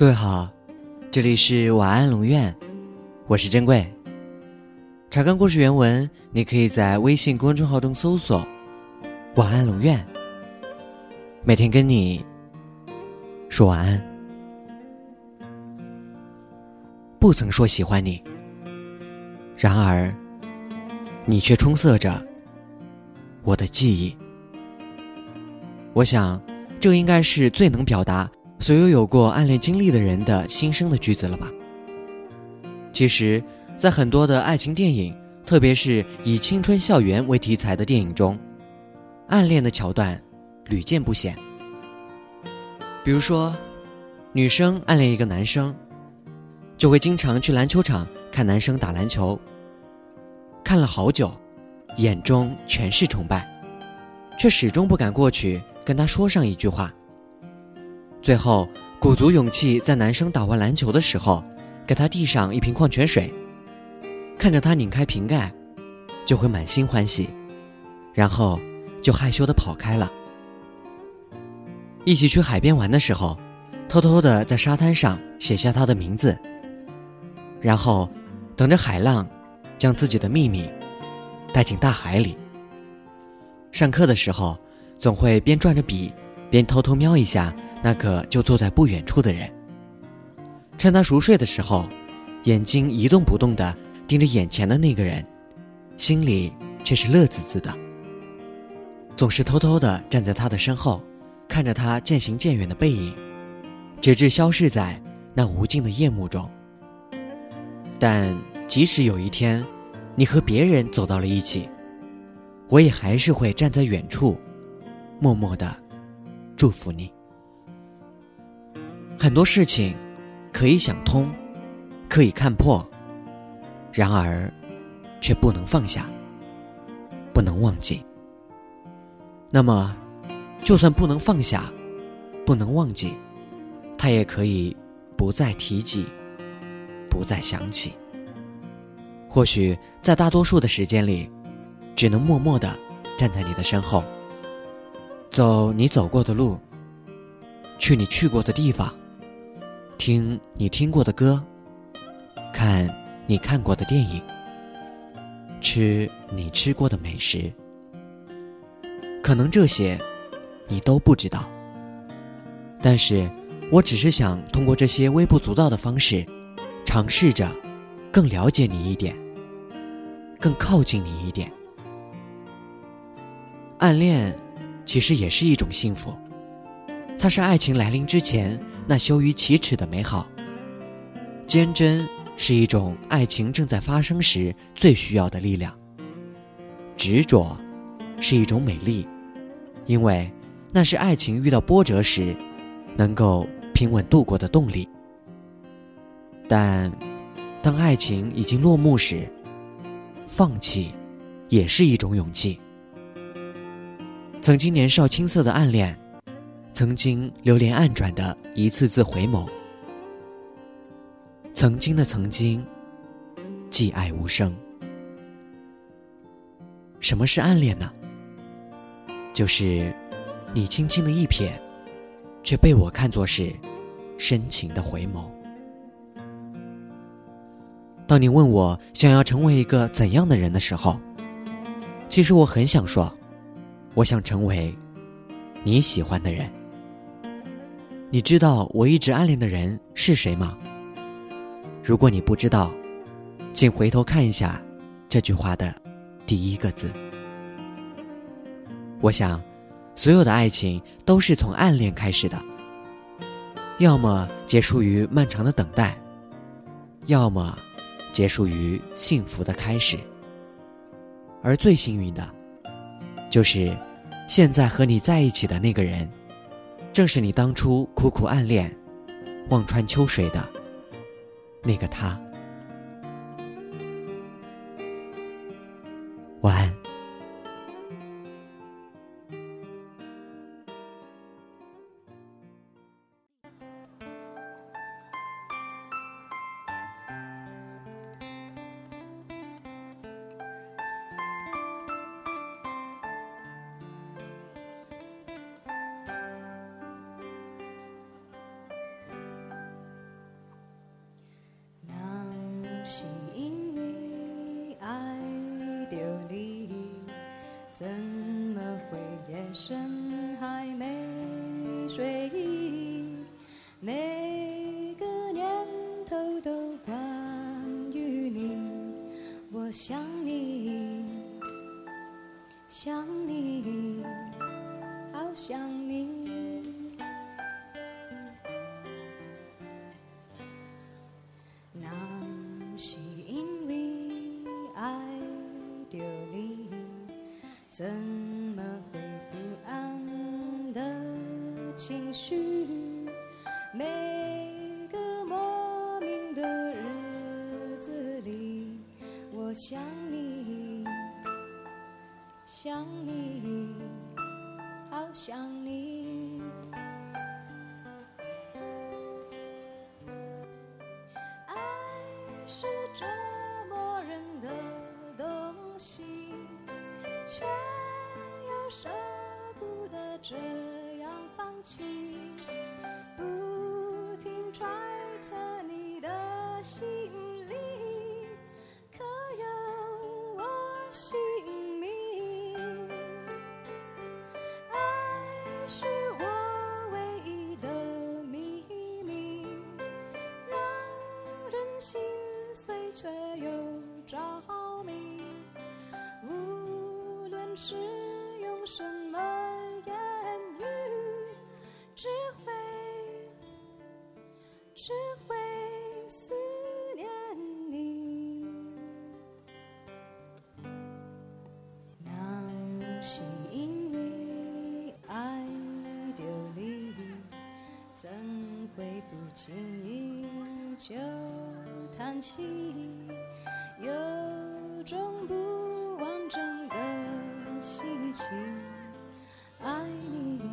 各位好，这里是晚安龙院，我是珍贵。查看故事原文，你可以在微信公众号中搜索“晚安龙院”，每天跟你说晚安。不曾说喜欢你，然而你却充塞着我的记忆。我想，这应该是最能表达。所有有过暗恋经历的人的心声的句子了吧？其实，在很多的爱情电影，特别是以青春校园为题材的电影中，暗恋的桥段屡见不鲜。比如说，女生暗恋一个男生，就会经常去篮球场看男生打篮球，看了好久，眼中全是崇拜，却始终不敢过去跟他说上一句话。最后，鼓足勇气，在男生打完篮球的时候，给他递上一瓶矿泉水。看着他拧开瓶盖，就会满心欢喜，然后就害羞的跑开了。一起去海边玩的时候，偷偷的在沙滩上写下他的名字，然后等着海浪将自己的秘密带进大海里。上课的时候，总会边转着笔，边偷偷瞄一下。那个就坐在不远处的人，趁他熟睡的时候，眼睛一动不动地盯着眼前的那个人，心里却是乐滋滋的。总是偷偷地站在他的身后，看着他渐行渐远的背影，直至消逝在那无尽的夜幕中。但即使有一天，你和别人走到了一起，我也还是会站在远处，默默地祝福你。很多事情可以想通，可以看破，然而却不能放下，不能忘记。那么，就算不能放下，不能忘记，他也可以不再提及，不再想起。或许在大多数的时间里，只能默默的站在你的身后，走你走过的路，去你去过的地方。听你听过的歌，看你看过的电影，吃你吃过的美食，可能这些你都不知道。但是，我只是想通过这些微不足道的方式，尝试着更了解你一点，更靠近你一点。暗恋其实也是一种幸福，它是爱情来临之前。那羞于启齿的美好，坚贞是一种爱情正在发生时最需要的力量。执着是一种美丽，因为那是爱情遇到波折时能够平稳度过的动力。但当爱情已经落幕时，放弃也是一种勇气。曾经年少青涩的暗恋。曾经流连暗转的一次次回眸，曾经的曾经，寂爱无声。什么是暗恋呢？就是你轻轻的一瞥，却被我看作是深情的回眸。当你问我想要成为一个怎样的人的时候，其实我很想说，我想成为你喜欢的人。你知道我一直暗恋的人是谁吗？如果你不知道，请回头看一下这句话的第一个字。我想，所有的爱情都是从暗恋开始的，要么结束于漫长的等待，要么结束于幸福的开始。而最幸运的，就是现在和你在一起的那个人。正是你当初苦苦暗恋、望穿秋水的那个他。离，怎么会夜深还没睡意？每个念头都关于你，我想你，想你，好想怎么会不安的情绪？每个莫名的日子里，我想你，想你，好想你。爱是折磨人的东西，却舍不得这样放弃。不停揣测你的心里，可有我姓名？爱是我唯一的秘密。让人心碎却又着迷。无论是用什么言语，只会只会思念你。那是因为爱丢你，怎会不经意就叹息？有种不完整的心。情，爱你。